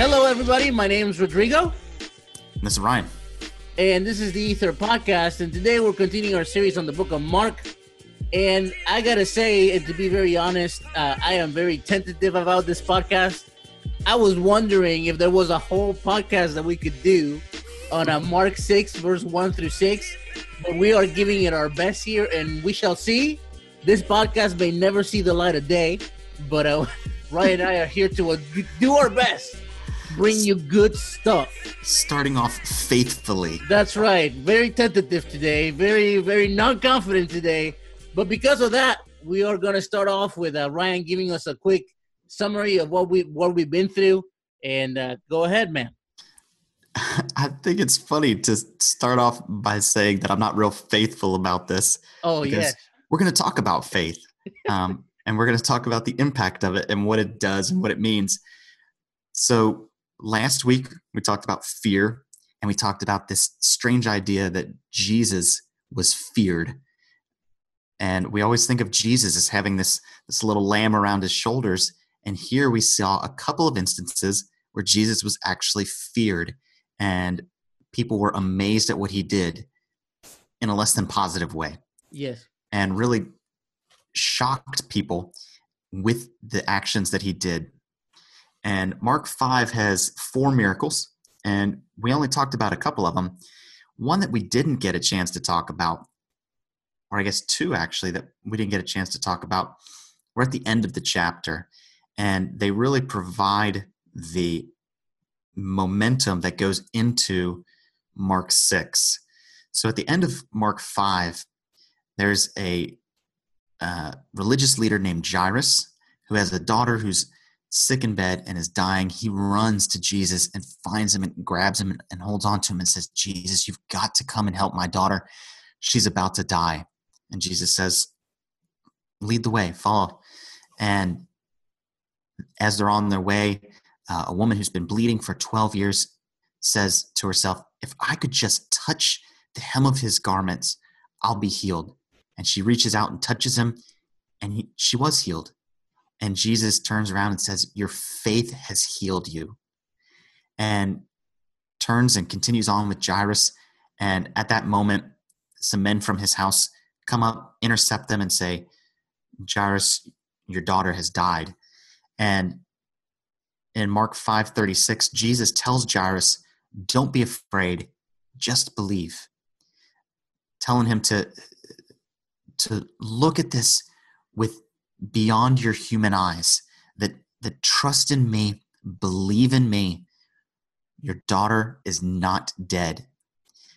Hello, everybody. My name is Rodrigo, This is Ryan. and this is the Ether Podcast. And today we're continuing our series on the book of Mark. And I gotta say, and to be very honest, uh, I am very tentative about this podcast. I was wondering if there was a whole podcast that we could do on a Mark six, verse one through six. But we are giving it our best here, and we shall see. This podcast may never see the light of day, but uh, Ryan and I are here to uh, do our best, bring you good stuff. Starting off faithfully. That's right. Very tentative today. Very, very non-confident today. But because of that, we are going to start off with uh, Ryan giving us a quick summary of what we what we've been through. And uh, go ahead, man. I think it's funny to start off by saying that I'm not real faithful about this. Oh yes, We're going to talk about faith, um, and we're going to talk about the impact of it and what it does and what it means. So, last week we talked about fear, and we talked about this strange idea that Jesus was feared. And we always think of Jesus as having this, this little lamb around his shoulders. And here we saw a couple of instances where Jesus was actually feared, and people were amazed at what he did in a less than positive way yes, and really shocked people with the actions that he did. And Mark 5 has four miracles, and we only talked about a couple of them. One that we didn't get a chance to talk about, or I guess two actually, that we didn't get a chance to talk about, we're at the end of the chapter, and they really provide the momentum that goes into Mark 6. So at the end of Mark 5, there's a uh, religious leader named Jairus who has a daughter who's sick in bed and is dying. He runs to Jesus and finds him and grabs him and holds on to him and says, Jesus, you've got to come and help my daughter. She's about to die. And Jesus says, Lead the way, follow. And as they're on their way, uh, a woman who's been bleeding for 12 years says to herself, If I could just touch the hem of his garments, I'll be healed. And she reaches out and touches him, and he, she was healed. And Jesus turns around and says, Your faith has healed you. And turns and continues on with Jairus. And at that moment, some men from his house come up, intercept them, and say, Jairus, your daughter has died. And in Mark 5:36, Jesus tells Jairus, "Don't be afraid, just believe." Telling him to to look at this with beyond your human eyes, that that trust in me, believe in me. Your daughter is not dead.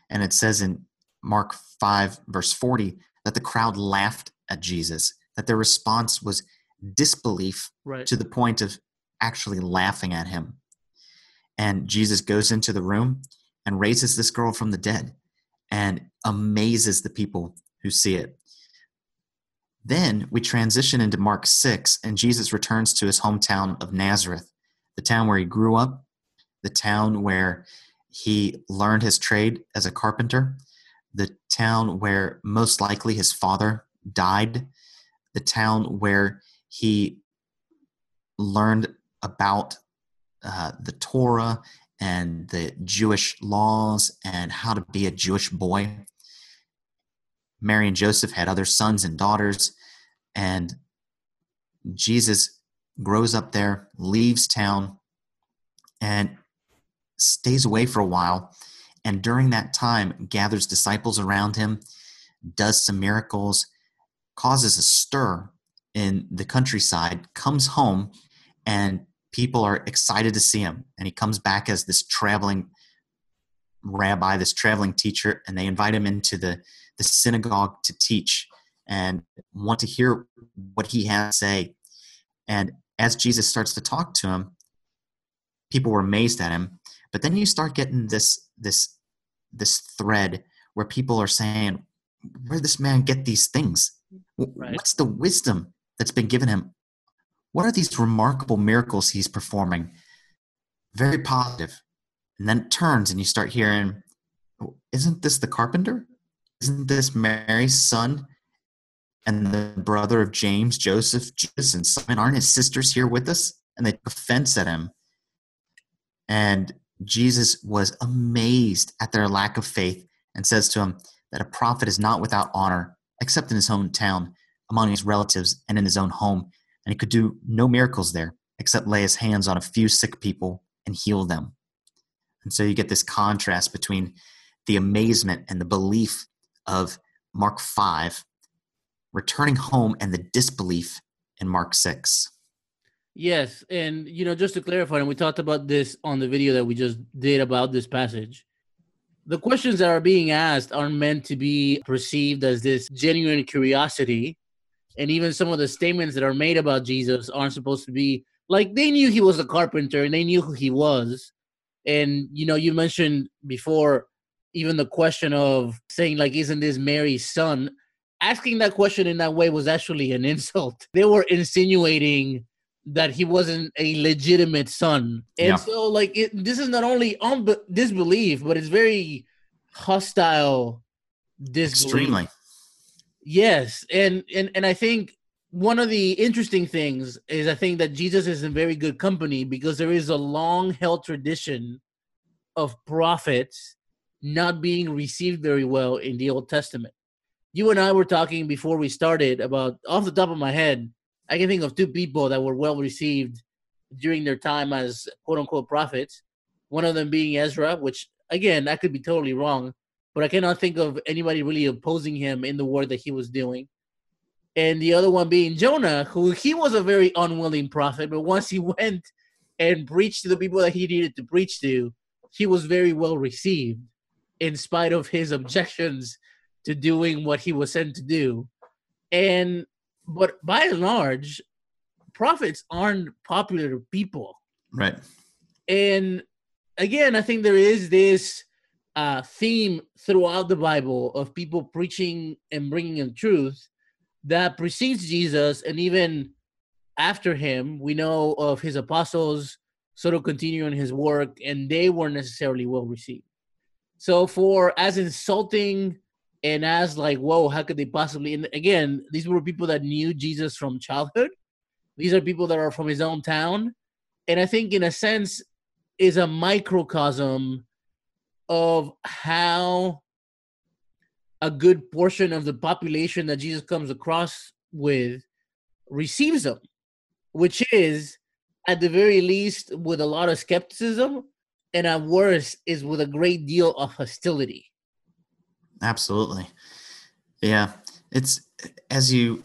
And it says in Mark 5 verse 40 that the crowd laughed at Jesus, that their response was disbelief right. to the point of actually laughing at him. And Jesus goes into the room and raises this girl from the dead and amazes the people who see it. Then we transition into Mark 6, and Jesus returns to his hometown of Nazareth, the town where he grew up, the town where he learned his trade as a carpenter, the town where most likely his father died, the town where he learned about uh, the Torah and the Jewish laws and how to be a Jewish boy. Mary and Joseph had other sons and daughters, and Jesus grows up there, leaves town, and stays away for a while. And during that time, gathers disciples around him, does some miracles, causes a stir in the countryside, comes home, and people are excited to see him. And he comes back as this traveling rabbi, this traveling teacher, and they invite him into the, the synagogue to teach and want to hear what he has to say. And as Jesus starts to talk to him, people were amazed at him. But then you start getting this this this thread where people are saying, "Where did this man get these things? Right. What's the wisdom that's been given him? What are these remarkable miracles he's performing?" Very positive. And then it turns, and you start hearing, "Oh, "Isn't this the carpenter? Isn't this Mary's son?" And the brother of James, Joseph, Judas, and Simon, aren't his sisters here with us? And they took offense at him. And Jesus was amazed at their lack of faith and says to him that a prophet is not without honor except in his hometown, among his relatives, and in his own home. And he could do no miracles there except lay his hands on a few sick people and heal them. And so you get this contrast between the amazement and the belief of Mark 5, returning home, and the disbelief in Mark 6. Yes, and you know, just to clarify, and we talked about this on the video that we just did about this passage. The questions that are being asked aren't meant to be perceived as this genuine curiosity, and even some of the statements that are made about Jesus aren't supposed to be like they knew he was a carpenter and they knew who he was. And you know, you mentioned before even the question of saying like, "Isn't this Mary's son?" Asking that question in that way was actually an insult. They were insinuating that he wasn't a legitimate son. And yeah. so like it, this is not only on disbelief, but it's very hostile disbelief. Extremely. Yes, and and and I think one of the interesting things is I think that Jesus is in very good company because there is a long held tradition of prophets not being received very well in the Old Testament. You and I were talking before we started about off the top of my head I can think of two people that were well received during their time as quote unquote prophets. One of them being Ezra, which again, I could be totally wrong, but I cannot think of anybody really opposing him in the work that he was doing. And the other one being Jonah, who he was a very unwilling prophet, but once he went and preached to the people that he needed to preach to, he was very well received in spite of his objections to doing what he was sent to do. And but by and large, prophets aren't popular people. Right. And again, I think there is this uh, theme throughout the Bible of people preaching and bringing in truth that precedes Jesus, and even after him, we know of his apostles sort of continuing his work, and they weren't necessarily well received. So, for as insulting and as like, whoa, how could they possibly? And again, these were people that knew Jesus from childhood. These are people that are from his own town, and I think, in a sense, is a microcosm of how a good portion of the population that Jesus comes across with receives them, which is at the very least with a lot of skepticism, and at worst is with a great deal of hostility. Absolutely. Yeah. It's as you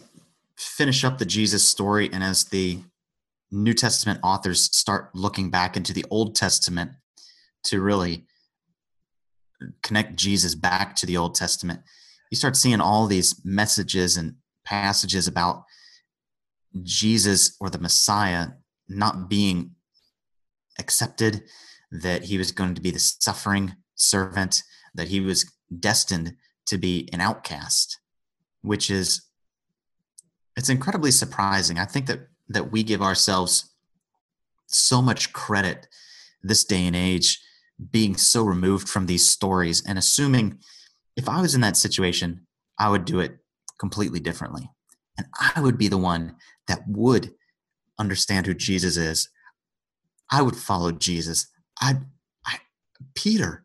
finish up the Jesus story and as the New Testament authors start looking back into the Old Testament to really connect Jesus back to the Old Testament, you start seeing all these messages and passages about Jesus or the Messiah not being accepted, that he was going to be the suffering servant, that he was destined to be an outcast, which is it's incredibly surprising. I think that that we give ourselves so much credit this day and age being so removed from these stories and assuming if I was in that situation, I would do it completely differently. And I would be the one that would understand who Jesus is. I would follow Jesus. I, I Peter,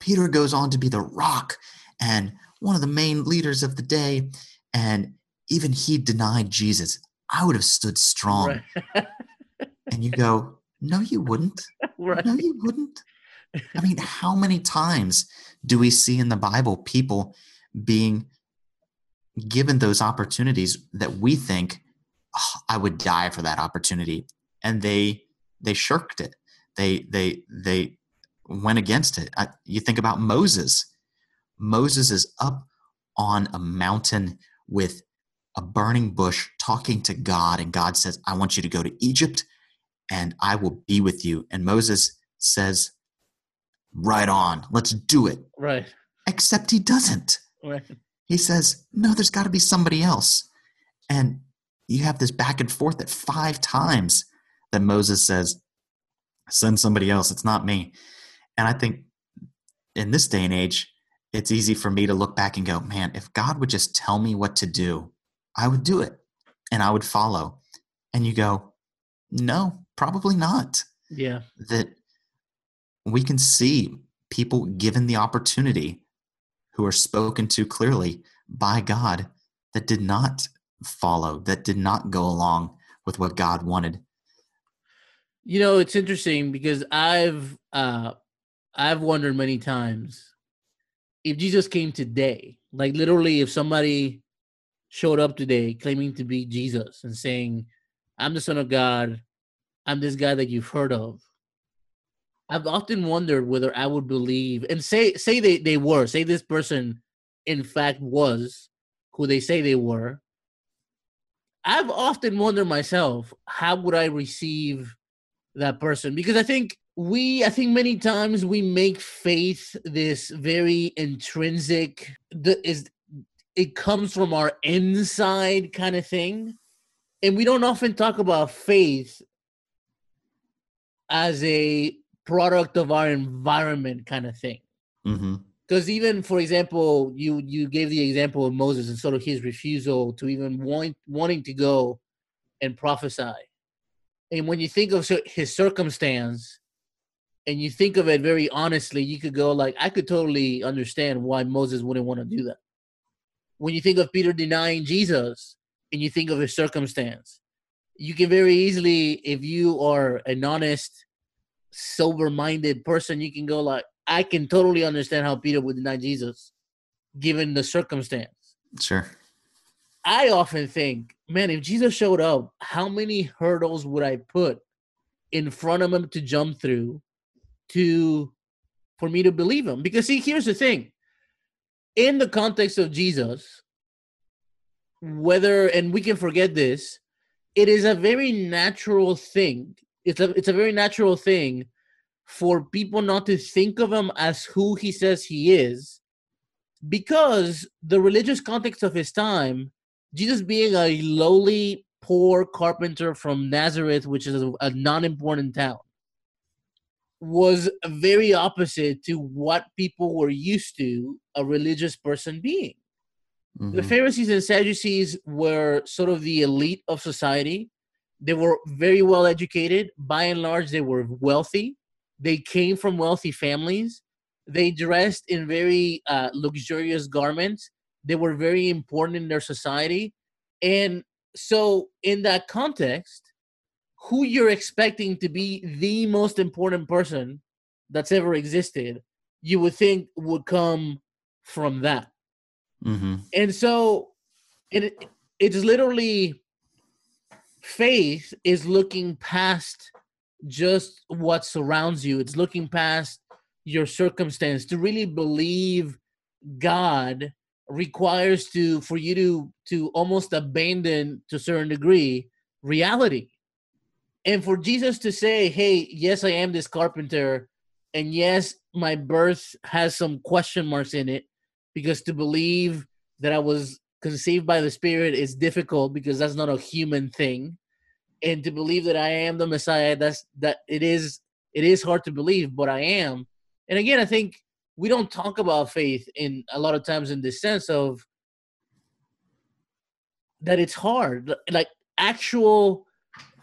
Peter goes on to be the rock and one of the main leaders of the day. And even he denied Jesus. I would have stood strong. Right. and you go, no, you wouldn't. Right. No, you wouldn't. I mean, how many times do we see in the Bible people being given those opportunities that we think oh, I would die for that opportunity, and they they shirked it. They they they went against it. I, you think about Moses. Moses is up on a mountain with a burning bush talking to God, and God says, I want you to go to Egypt and I will be with you. And Moses says, Right on, let's do it. Right. Except he doesn't. Right. He says, No, there's got to be somebody else. And you have this back and forth at five times that Moses says, Send somebody else. It's not me. And I think in this day and age, it's easy for me to look back and go, man, if God would just tell me what to do, I would do it and I would follow. And you go, no, probably not. Yeah. That we can see people given the opportunity who are spoken to clearly by God that did not follow, that did not go along with what God wanted. You know, it's interesting because I've uh I've wondered many times if Jesus came today, like literally if somebody showed up today claiming to be Jesus and saying, I'm the son of God, I'm this guy that you've heard of. I've often wondered whether I would believe and say say they, they were, say this person in fact was who they say they were. I've often wondered myself, how would I receive that person? Because I think we, I think many times we make faith this very intrinsic, the, is it comes from our inside kind of thing. And we don't often talk about faith as a product of our environment kind of thing. Mm-hmm because even for example you you gave the example of moses and sort of his refusal to even want wanting to go and prophesy and when you think of his circumstance and you think of it very honestly you could go like i could totally understand why moses wouldn't want to do that when you think of peter denying jesus and you think of his circumstance you can very easily if you are an honest sober minded person you can go like I can totally understand how Peter would deny Jesus given the circumstance. Sure. I often think, man, if Jesus showed up, how many hurdles would I put in front of him to jump through to for me to believe him? Because see, here's the thing. In the context of Jesus, whether and we can forget this, it is a very natural thing. It's a it's a very natural thing for people not to think of him as who he says he is because the religious context of his time jesus being a lowly poor carpenter from nazareth which is a, a non-important town was very opposite to what people were used to a religious person being mm-hmm. the pharisees and sadducees were sort of the elite of society they were very well educated by and large they were wealthy they came from wealthy families. They dressed in very uh, luxurious garments. They were very important in their society. And so, in that context, who you're expecting to be the most important person that's ever existed, you would think would come from that. Mm-hmm. And so, it it's literally faith is looking past just what surrounds you. It's looking past your circumstance to really believe God requires to for you to to almost abandon to a certain degree reality. And for Jesus to say, "Hey, yes, I am this carpenter, and yes, my birth has some question marks in it because to believe that I was conceived by the Spirit is difficult because that's not a human thing." and to believe that I am the Messiah, that's that it is it is hard to believe, but I am. And again, I think we don't talk about faith in a lot of times in the sense of that it's hard. Like actual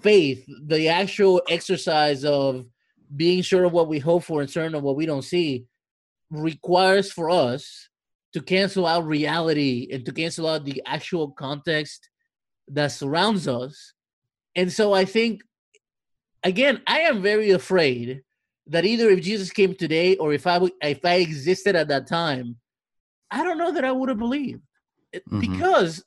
faith, the actual exercise of being sure of what we hope for and certain of what we don't see requires for us to cancel out reality and to cancel out the actual context that surrounds us and so I think, again, I am very afraid that either if Jesus came today or if I if I existed at that time, I don't know that I would have believed mm-hmm. because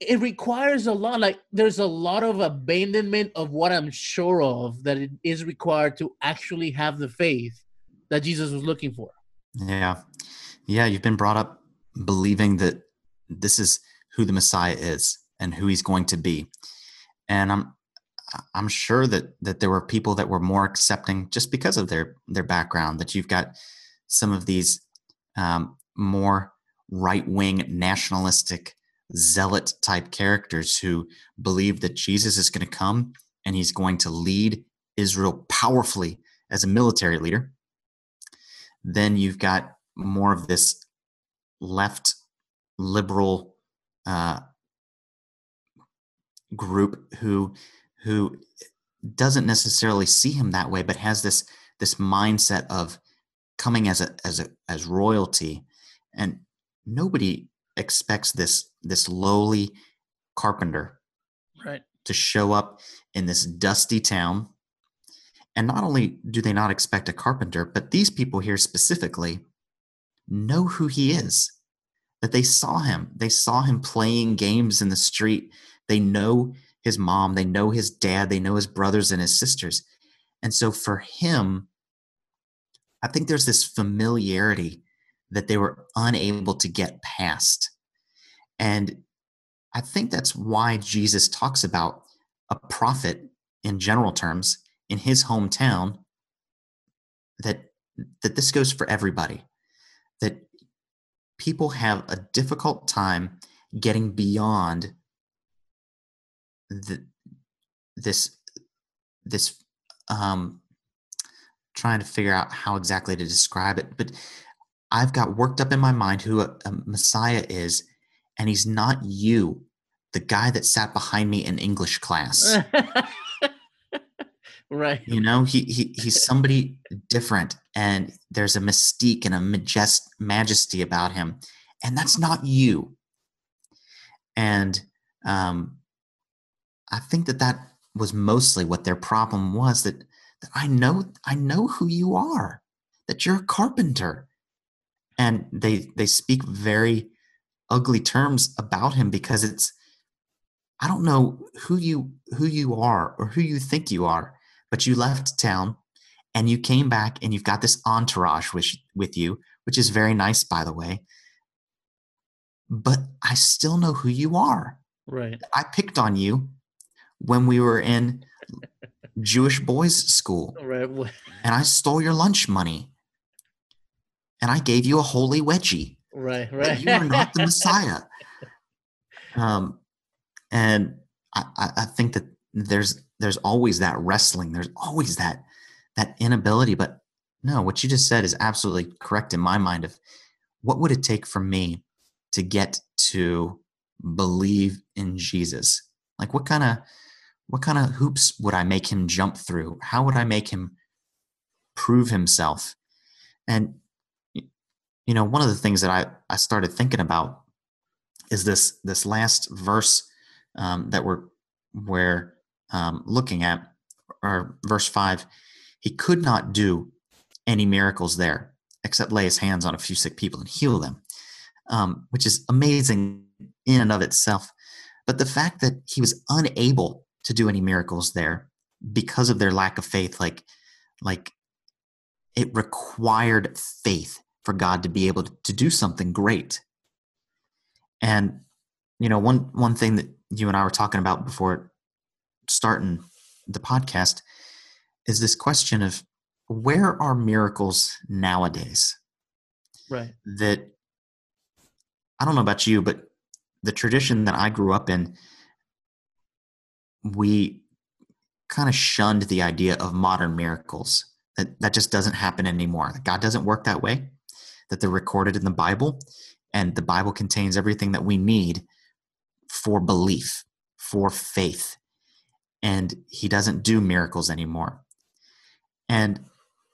it requires a lot. Like there's a lot of abandonment of what I'm sure of that it is required to actually have the faith that Jesus was looking for. Yeah, yeah, you've been brought up believing that this is who the Messiah is and who he's going to be and I'm I'm sure that that there were people that were more accepting just because of their their background. That you've got some of these um, more right wing nationalistic zealot type characters who believe that Jesus is going to come and he's going to lead Israel powerfully as a military leader. Then you've got more of this left liberal uh, group who who doesn't necessarily see him that way but has this this mindset of coming as a as a as royalty. And nobody expects this this lowly carpenter right. to show up in this dusty town. And not only do they not expect a carpenter but these people here specifically know who he is that they saw him. They saw him playing games in the street. They know his mom they know his dad they know his brothers and his sisters and so for him i think there's this familiarity that they were unable to get past. And I think that's why Jesus talks about a prophet in general terms in his hometown that that this goes for everybody that people have a difficult time getting beyond the, this this um trying to figure out how exactly to describe it but I've got worked up in my mind who a, a Messiah is, and he's not you, the guy that sat behind me in English class. right. You know, he, he he's somebody different, and there's a mystique and a majest, majesty about him, and that's not you. And um, I think that that was mostly what their problem was. That that I know I know who you are. That you're a carpenter and they they speak very ugly terms about him because it's I don't know who you who you are or who you think you are, but you left town and you came back and you've got this entourage with with you, which is very nice by the way. But I still know who you are. Right. I picked on you when we were in Jewish boys school. Right. And I stole your lunch money and I gave you a holy wedgie. Right, right. You are not the Messiah. Um, and I, I think that there's there's always that wrestling. There's always that that inability. But no, what you just said is absolutely correct in my mind. Of what would it take for me to get to believe in Jesus? Like what kind of what kind of hoops would I make him jump through? How would I make him prove himself? And you know, one of the things that I, I started thinking about is this this last verse um, that we're we're um, looking at, or verse five. He could not do any miracles there except lay his hands on a few sick people and heal them, um, which is amazing in and of itself. But the fact that he was unable to do any miracles there because of their lack of faith, like like it required faith for God to be able to do something great. And you know, one one thing that you and I were talking about before starting the podcast is this question of where are miracles nowadays? Right. That I don't know about you, but the tradition that I grew up in, we kind of shunned the idea of modern miracles. That that just doesn't happen anymore. God doesn't work that way that they're recorded in the Bible, and the Bible contains everything that we need for belief, for faith. And He doesn't do miracles anymore. And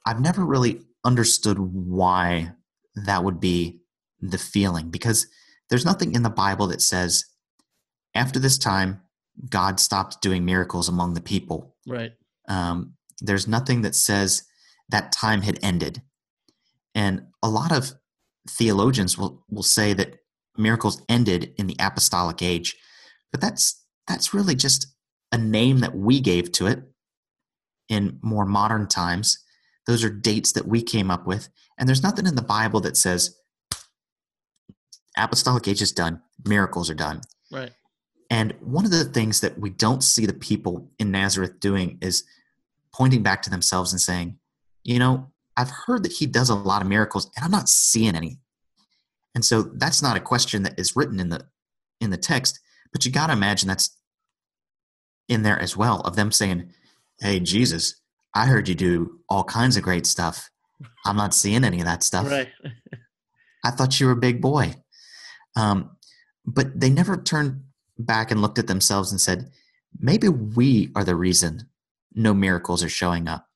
I've never really understood why that would be the feeling because there's nothing in the Bible that says, after this time, God stopped doing miracles among the people. Right. Um, there's nothing that says that time had ended. And a lot of theologians will, will say that miracles ended in the apostolic age, but that's that's really just a name that we gave to it in more modern times. Those are dates that we came up with, and there's nothing in the Bible that says apostolic age is done, miracles are done. Right. And one of the things that we don't see the people in Nazareth doing is pointing back to themselves and saying, you know, I've heard that he does a lot of miracles and I'm not seeing any. And so that's not a question that is written in the in the text, but you got to imagine that's in there as well of them saying, "Hey Jesus, I heard you do all kinds of great stuff. I'm not seeing any of that stuff. Right. I thought you were a big boy." Um, but they never turned back and looked at themselves and said, "Maybe we are the reason no miracles are showing up."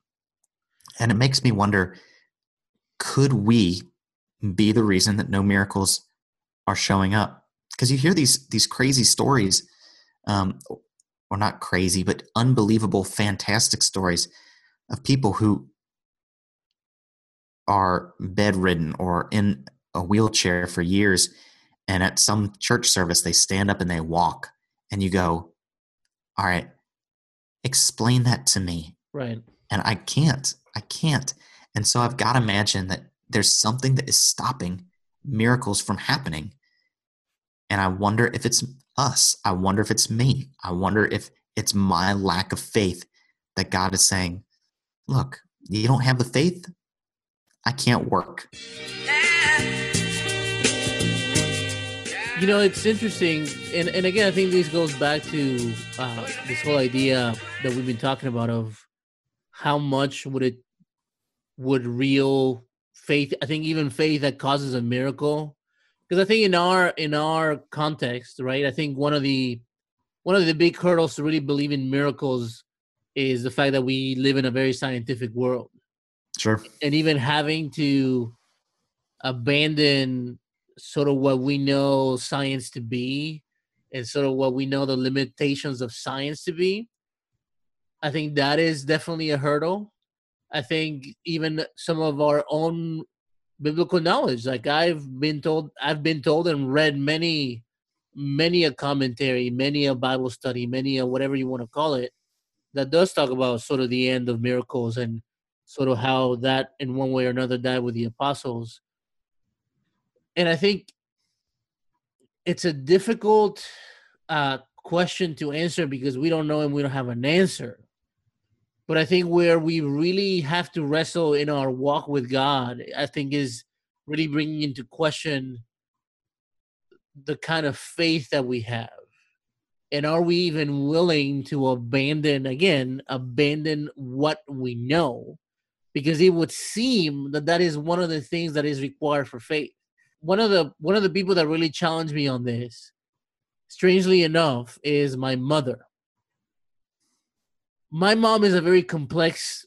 And it makes me wonder could we be the reason that no miracles are showing up? Because you hear these these crazy stories, um, or not crazy, but unbelievable, fantastic stories of people who are bedridden or in a wheelchair for years, and at some church service they stand up and they walk, and you go, "All right, explain that to me." Right. And I can't. I can't. And so I've got to imagine that there's something that is stopping miracles from happening. And I wonder if it's us. I wonder if it's me. I wonder if it's my lack of faith that God is saying, look, you don't have the faith? I can't work. You know, it's interesting. And, and again, I think this goes back to uh, this whole idea that we've been talking about of how much would it would real faith i think even faith that causes a miracle because i think in our in our context right i think one of the one of the big hurdles to really believe in miracles is the fact that we live in a very scientific world sure and even having to abandon sort of what we know science to be and sort of what we know the limitations of science to be i think that is definitely a hurdle I think even some of our own biblical knowledge. Like I've been told, I've been told and read many, many a commentary, many a Bible study, many a whatever you want to call it, that does talk about sort of the end of miracles and sort of how that in one way or another died with the apostles. And I think it's a difficult uh, question to answer because we don't know and we don't have an answer. But I think where we really have to wrestle in our walk with God, I think is really bringing into question the kind of faith that we have. And are we even willing to abandon, again, abandon what we know? Because it would seem that that is one of the things that is required for faith. One of the one of the people that really challenged me on this, strangely enough, is my mother my mom is a very complex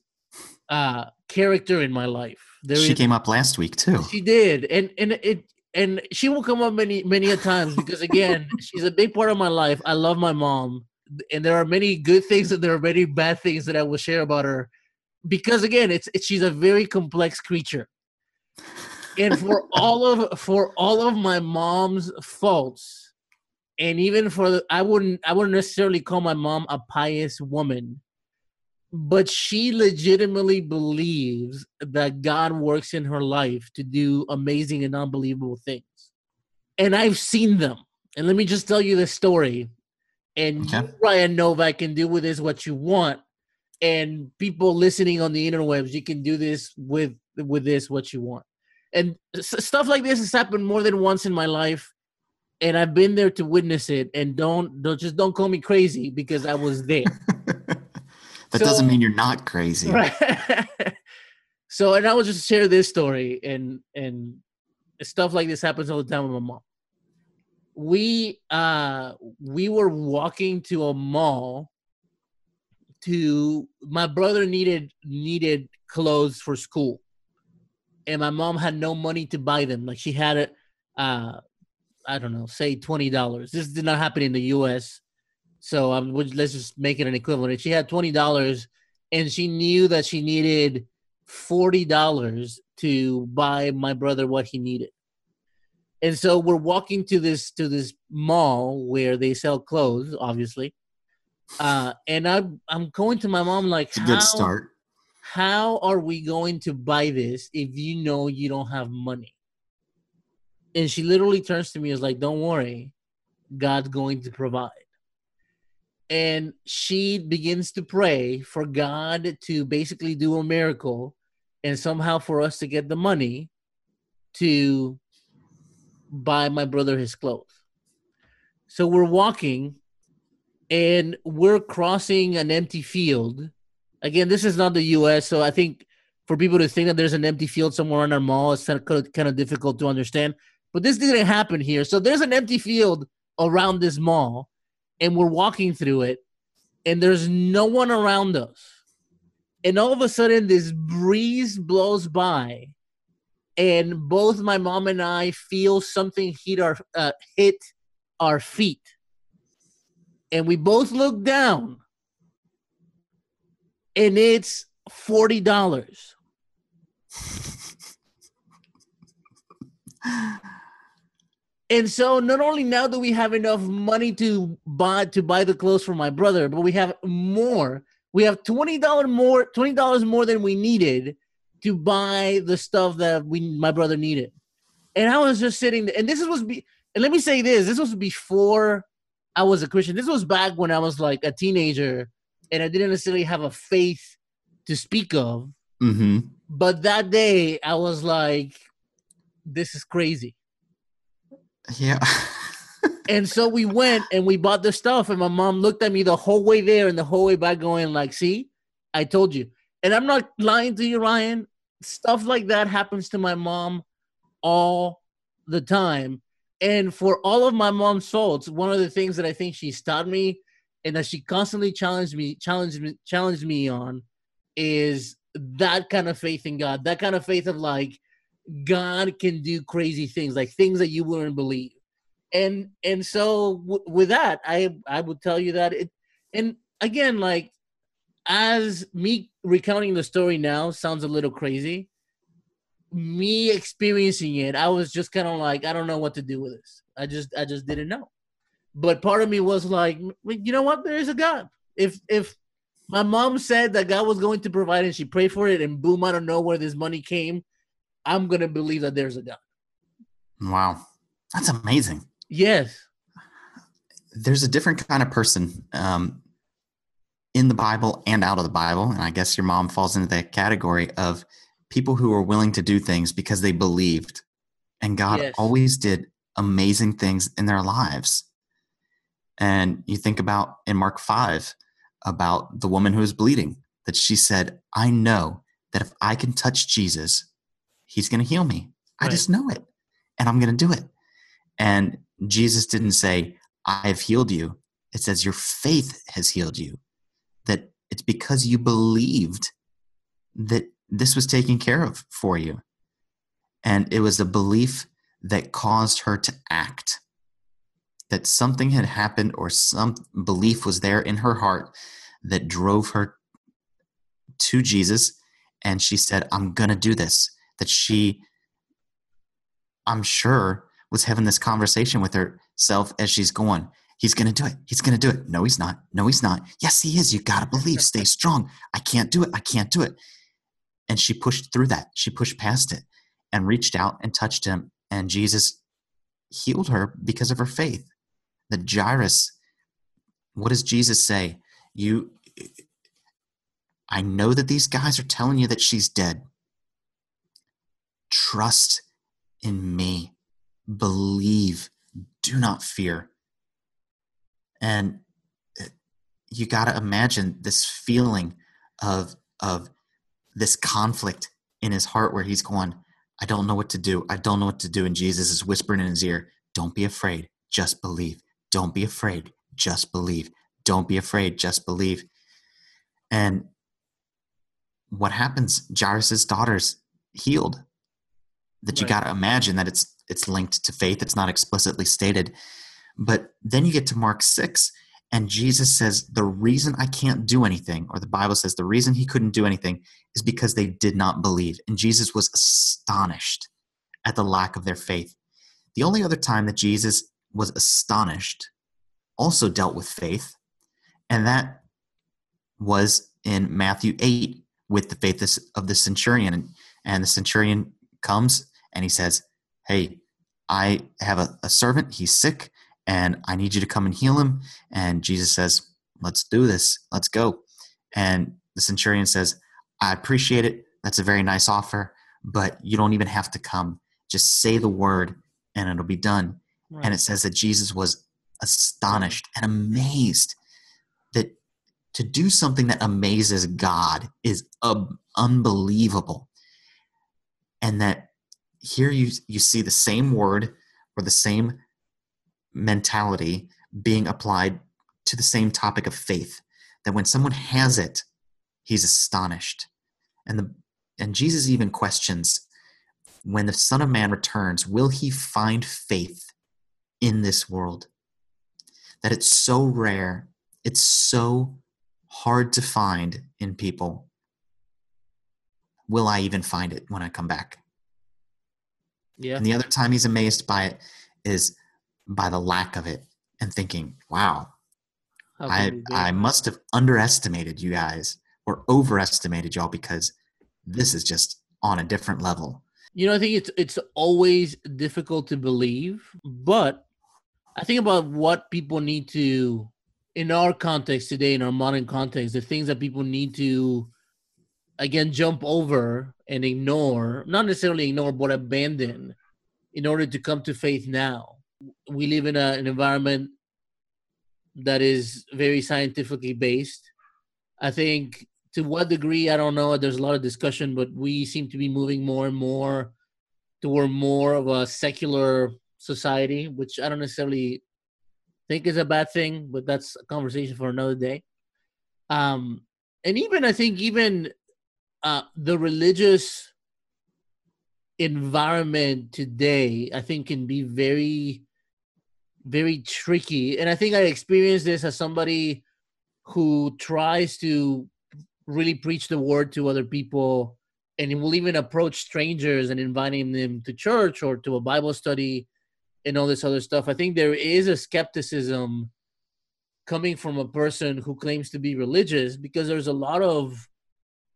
uh character in my life. There she is, came up last week too. She did, and and it and she will come up many many a times because again, she's a big part of my life. I love my mom, and there are many good things and there are many bad things that I will share about her because again, it's, it's she's a very complex creature. And for all of for all of my mom's faults, and even for the, I wouldn't I wouldn't necessarily call my mom a pious woman but she legitimately believes that God works in her life to do amazing and unbelievable things. And I've seen them. And let me just tell you the story. And okay. you, Ryan Novak, can do with this what you want. And people listening on the interwebs, you can do this with with this what you want. And stuff like this has happened more than once in my life. And I've been there to witness it. And don't don't just don't call me crazy because I was there. That so, doesn't mean you're not crazy. Right. so, and I will just share this story, and and stuff like this happens all the time with my mom. We uh we were walking to a mall to my brother needed needed clothes for school and my mom had no money to buy them like she had it uh i don't know say $20 this did not happen in the us so um, let's just make it an equivalent. She had twenty dollars, and she knew that she needed forty dollars to buy my brother what he needed. And so we're walking to this to this mall where they sell clothes, obviously. Uh, and I'm I'm going to my mom like, it's a good start. How are we going to buy this if you know you don't have money? And she literally turns to me and is like, "Don't worry, God's going to provide." and she begins to pray for God to basically do a miracle and somehow for us to get the money to buy my brother his clothes. So we're walking and we're crossing an empty field. Again, this is not the US, so I think for people to think that there's an empty field somewhere in our mall, it's kind of, kind of difficult to understand. But this didn't happen here. So there's an empty field around this mall and we're walking through it and there's no one around us and all of a sudden this breeze blows by and both my mom and i feel something hit our uh, hit our feet and we both look down and it's $40 and so not only now do we have enough money to buy to buy the clothes for my brother but we have more. We have $20 more $20 more than we needed to buy the stuff that we my brother needed. And i was just sitting there and this was be and let me say this this was before i was a christian. This was back when i was like a teenager and i didn't necessarily have a faith to speak of Mm-hmm. but that day i was like this is crazy Yeah. and so we went and we bought the stuff and my mom looked at me the whole way there and the whole way back going like see i told you and i'm not lying to you ryan stuff like that happens to my mom all the time and for all of my mom's faults one of the things that i think she's taught me and that she constantly challenged me challenged me challenged me on is that kind of faith in god that kind of faith of like god can do crazy things like things that you wouldn't believe. And and so w- with that i i would tell you that it and again like as me recounting the story now sounds a little crazy me experiencing it i was just kind of like i don't know what to do with this. I just i just didn't know but part of me was like you know what there is a god if if my mom said that god was going to provide and she prayed for it and boom i don't know where this money came i'm gonna believe that there's a god wow. That's amazing. yes There's a different kind of person um, in the Bible and out of the Bible. And I guess your mom falls into that category of people who are willing to do things because they believed. And God Yes. always did amazing things in their lives. And you think about in Mark 5 about the woman who was bleeding, that she said, I know that if I can touch Jesus, he's going to heal me. I Right. just know it. And I'm going to do it. And Jesus didn't say, I have healed you. It says, Your faith has healed you. That it's because you believed that this was taken care of for you. And it was a belief that caused her to act. That something had happened or some belief was there in her heart that drove her to Jesus. And she said, I'm going to do this. That she, I'm sure, was having this conversation with herself as she's going, He's going to do it. He's going to do it. No, he's not. No, he's not. Yes, he is. You got to believe. Stay strong. I can't do it. I can't do it. And she pushed through that. She pushed past it and reached out and touched him. And Jesus healed her because of her faith. The Jairus, what does Jesus say? You, I know that these guys are telling you that she's dead. Trust in me. Believe. Do not fear. And you got to imagine this feeling of of this conflict in his heart where he's going, I don't know what to do. I don't know what to do. And Jesus is whispering in his ear, Don't be afraid. Just believe. Don't be afraid. Just believe. Don't be afraid. Just believe. And what happens? Jairus' daughter's healed. That you Right. got to imagine that it's it's linked to faith. It's not explicitly stated. But then you get to Mark 6, and Jesus says, The reason I can't do anything, or the Bible says the reason he couldn't do anything, is because they did not believe. And Jesus was astonished at the lack of their faith. The only other time that Jesus was astonished also dealt with faith, and that was in Matthew 8 with the faith of the centurion. And, the centurion comes and he says, Hey, I have a, a servant, he's sick, and I need you to come and heal him. And Jesus says, Let's do this, let's go. And the centurion says, I appreciate it. That's a very nice offer, but you don't even have to come. Just say the word and it'll be done. And it says that Jesus was astonished and amazed that to do something that amazes God is um, unbelievable. And that here you, you see the same word or the same mentality being applied to the same topic of faith. That when someone has it, he's astonished. And the and Jesus even questions when the Son of Man returns, will he find faith in this world? That it's so rare, it's so hard to find in people. Will I even find it when I come back? Yeah. And the other time he's amazed by it is by the lack of it and thinking, wow, I, I must have underestimated you guys or overestimated y'all because this is just on a different level. You know, I think it's it's always difficult to believe, but I think about what people need to in our context today, in our modern context, the things that people need to again jump over and ignore, not necessarily ignore, but abandon in order to come to faith now. We live in a, an environment that is very scientifically based. I think to what degree, I don't know. There's a lot of discussion, but we seem to be moving more and more toward more of a secular society, which I don't necessarily think is a bad thing, but that's a conversation for another day. Um, and even I think even uh, the religious environment today, I think, can be very, very tricky. And I think I experienced this as somebody who tries to really preach the word to other people and will even approach strangers and inviting them to church or to a Bible study and all this other stuff. I think there is a skepticism coming from a person who claims to be religious because there's a lot of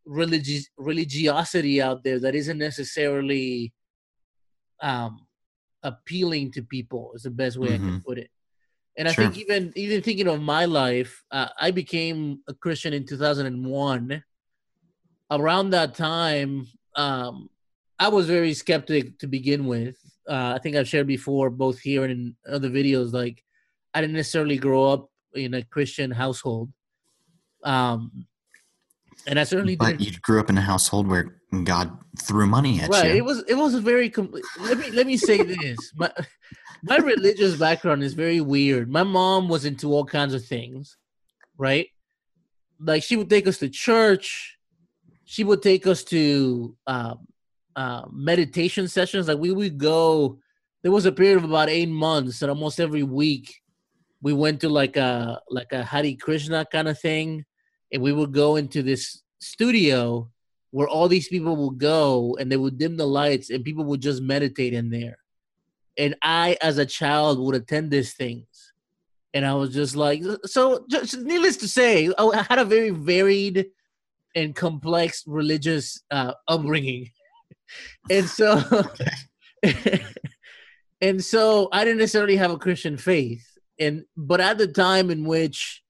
religious religiosity out there that isn't necessarily um appealing to people is the best way mm-hmm. I can mm-hmm. put it. And I sure. think even even thinking of my life, uh, I became a Christian in 2001. Around that time, um, I was very skeptic to begin with. Uh, I think I've shared before, both here and in other videos. Like, I didn't necessarily grow up in a Christian household, um, and I certainly. But didn't. you grew up in a household where God threw money at right. you. Right. It was. It was a very complete. let me let me say this. My, my religious background is very weird. My mom was into all kinds of things, right? Like she would take us to church. She would take us to um, uh, meditation sessions. Like we would go. There was a period of about eight months, and almost every week we went to like a like a Hare Krishna kind of thing, and we would go into this studio where all these people would go, and they would dim the lights, and people would just meditate in there and I, as a child, would attend these things. And I was just like, so just needless to say, I had a very varied and complex religious uh, upbringing. and so, and so I didn't necessarily have a Christian faith. And, but at the time in which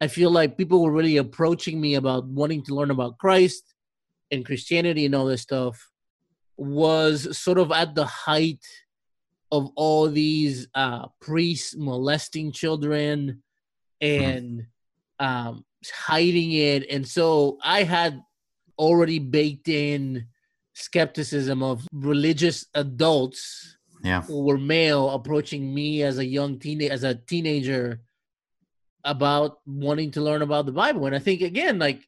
I feel like people were really approaching me about wanting to learn about Christ and Christianity and all this stuff was sort of at the height of all these uh, priests molesting children and um, hiding it. And so I had already baked in skepticism of religious adults yeah. who were male approaching me as a young teen as a teenager about wanting to learn about the Bible. And I think again, like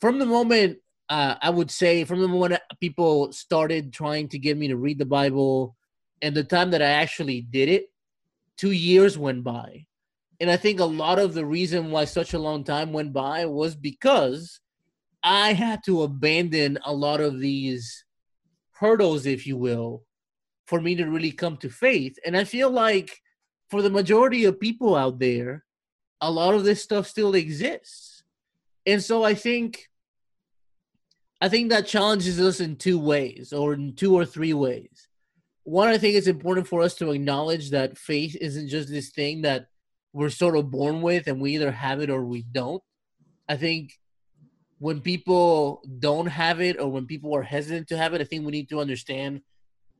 from the moment uh, I would say from the moment people started trying to get me to read the Bible and the time that I actually did it, two years went by. And I think a lot of the reason why such a long time went by was because I had to abandon a lot of these hurdles, if you will, for me to really come to faith. And I feel like for the majority of people out there, a lot of this stuff still exists. And so I think I think that challenges us in two ways or in two or three ways one, I think it's important for us to acknowledge that faith isn't just this thing that we're sort of born with and we either have it or we don't. I think when people don't have it or when people are hesitant to have it, I think we need to understand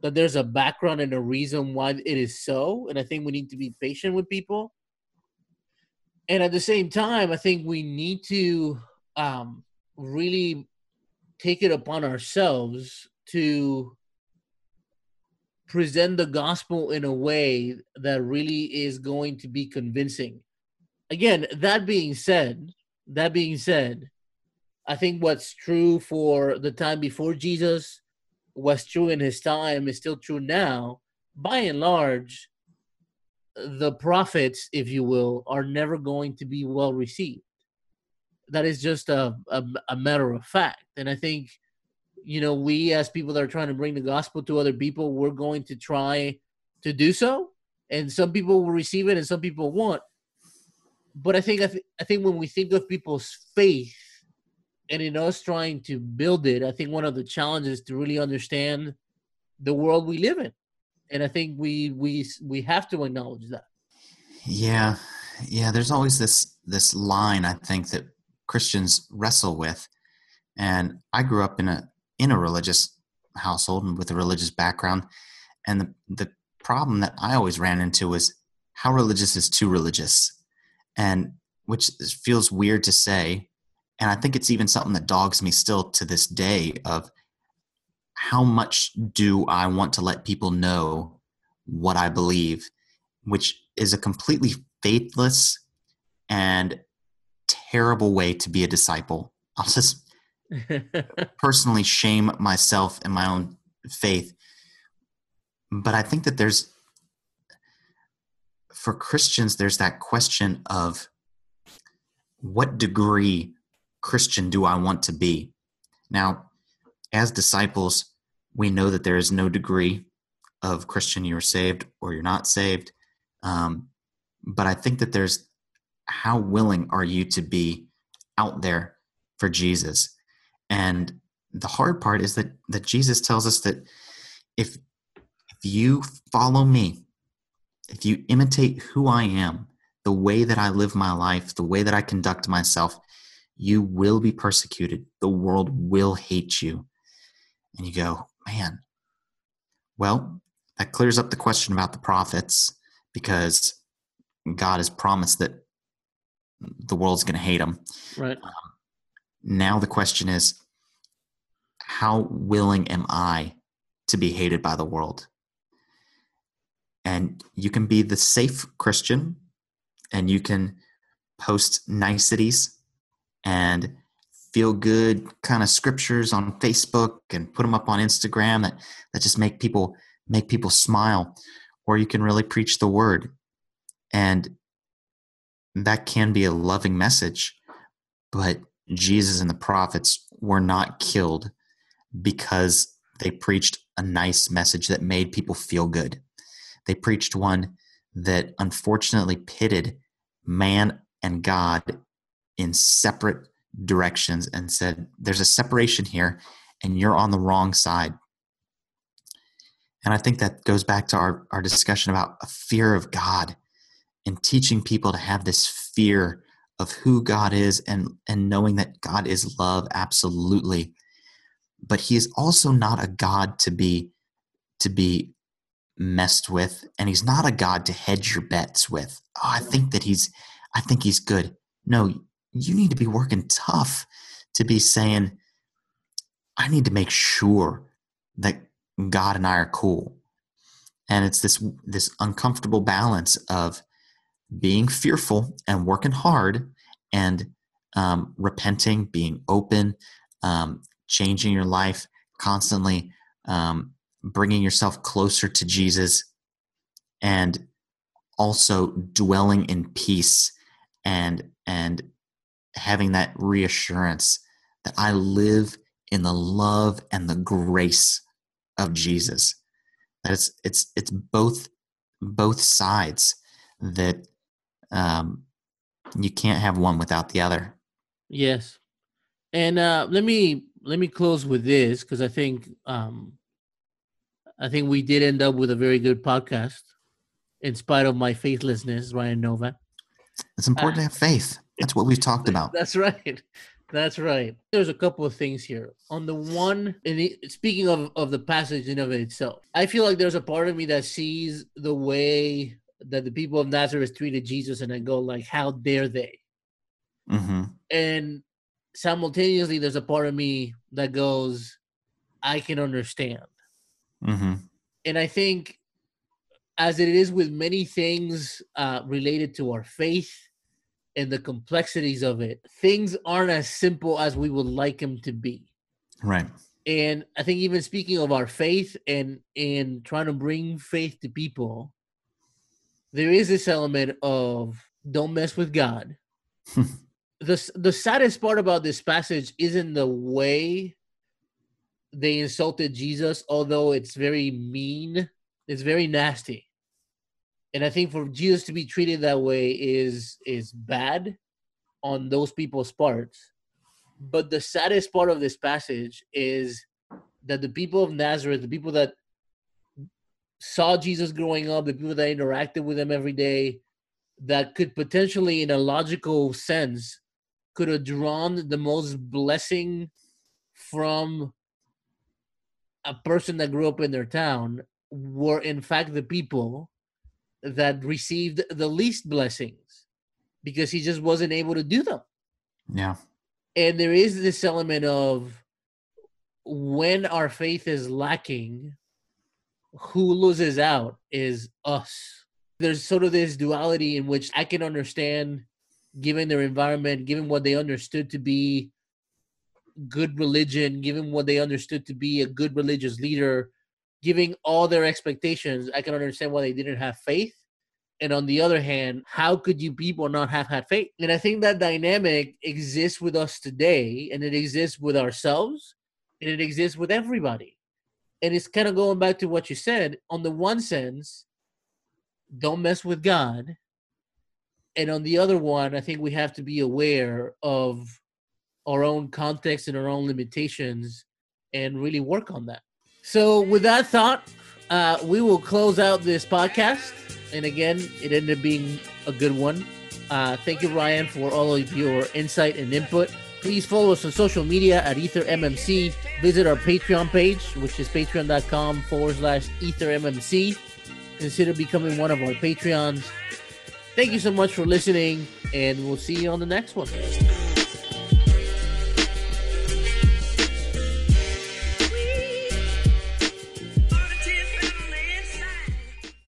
that there's a background and a reason why it is so. And I think we need to be patient with people. And at the same time, I think we need to um, really take it upon ourselves to present the gospel in a way that really is going to be convincing. Again, that being said, that being said, I think what's true for the time before Jesus, was true in his time is still true now. By and large, the prophets, if you will, are never going to be well received. That is just a, a, a matter of fact. And I think, you know, we as people that are trying to bring the gospel to other people, we're going to try to do so. And some people will receive it and some people won't. But I think I, th- I think when we think of people's faith and in us trying to build it, I think one of the challenges to really understand the world we live in and I think we we we have to acknowledge that. Yeah, yeah. There's always this this line I think that Christians wrestle with, and I grew up in a in a religious household and with a religious background, and the the problem that I always ran into was how religious is too religious, and which feels weird to say, and I think it's even something that dogs me still to this day of how much do I want to let people know what I believe, which is a completely faithless and terrible way to be a disciple. I'll just personally shame myself and my own faith. But I think that there's, for Christians, there's that question of what degree Christian do I want to be? Now, as disciples, we know that there is no degree of Christian you're saved or you're not saved. Um, but I think that there's how willing are you to be out there for Jesus? And the hard part is that that Jesus tells us that if if you follow me, if you imitate who I am, the way that I live my life, the way that I conduct myself, you will be persecuted. The world will hate you and you go, man, well, that clears up the question about the prophets because God has promised that the world's going to hate them. Right. Um, now the question is, how willing am I to be hated by the world? And you can be the safe Christian and you can post niceties and feel good kind of scriptures on Facebook and put them up on Instagram that, that just make people make people smile. Or you can really preach the word. And that can be a loving message but Jesus and the prophets were not killed because they preached a nice message that made people feel good. They preached one that unfortunately pitted man and God in separate directions and said, There's a separation here, and you're on the wrong side. And I think that goes back to our, our discussion about a fear of God and teaching people to have this fear of who God is and, and knowing that God is love, absolutely. But he is also not a God to be to be messed with, and he's not a God to hedge your bets with. Oh, I think that he's I think he's good. No, you need to be working tough to be saying, I need to make sure that God and I are cool. And it's this this uncomfortable balance of being fearful and working hard and um, repenting, being open, um, changing your life constantly, um, bringing yourself closer to Jesus, and also dwelling in peace and and having that reassurance that I live in the love and the grace of Jesus. That it's it's it's both both sides that um, you can't have one without the other. Yes, and uh, let me let me close with this because I think um, I think we did end up with a very good podcast, in spite of my faithlessness, Ryan Nova. It's important uh, to have faith. That's what we've talked about. That's right. That's right. There's a couple of things here. On the one, in the, speaking of, of the passage in of it itself, I feel like there's a part of me that sees the way that the people of Nazareth treated Jesus, and I go like, how dare they? Mm-hmm. And simultaneously, there's a part of me that goes, I can understand. Mm-hmm. And I think, as it is with many things uh, related to our faith and the complexities of it, things aren't as simple as we would like them to be. Right. And I think even speaking of our faith and and trying to bring faith to people, there is this element of don't mess with God. the the saddest part about this passage isn't the way they insulted Jesus, although it's very mean, it's very nasty. And I think for Jesus to be treated that way is is bad on those people's parts. But the saddest part of this passage is that the people of Nazareth, the people that saw Jesus growing up, the people that interacted with him every day, that could potentially, in a logical sense, could have drawn the most blessing from a person that grew up in their town were in fact the people that received the least blessings because he just wasn't able to do them. Yeah. And there is this element of when our faith is lacking, who loses out is us. There's sort of this duality in which I can understand, given their environment, given what they understood to be good religion, given what they understood to be a good religious leader, giving all their expectations, I can understand why they didn't have faith. And on the other hand, how could you people not have had faith? And I think that dynamic exists with us today, and it exists with ourselves, and it exists with everybody. And it's kind of going back to what you said. On the one sense, don't mess with God. And on the other one, I think we have to be aware of our own context and our own limitations and really work on that. So, with that thought, uh, we will close out this podcast. And again, it ended up being a good one. Uh, thank you, Ryan, for all of your insight and input. Please follow us on social media at EtherMMC. Visit our Patreon page, which is patreon.com forward slash EtherMMC. Consider becoming one of our Patreons. Thank you so much for listening, and we'll see you on the next one.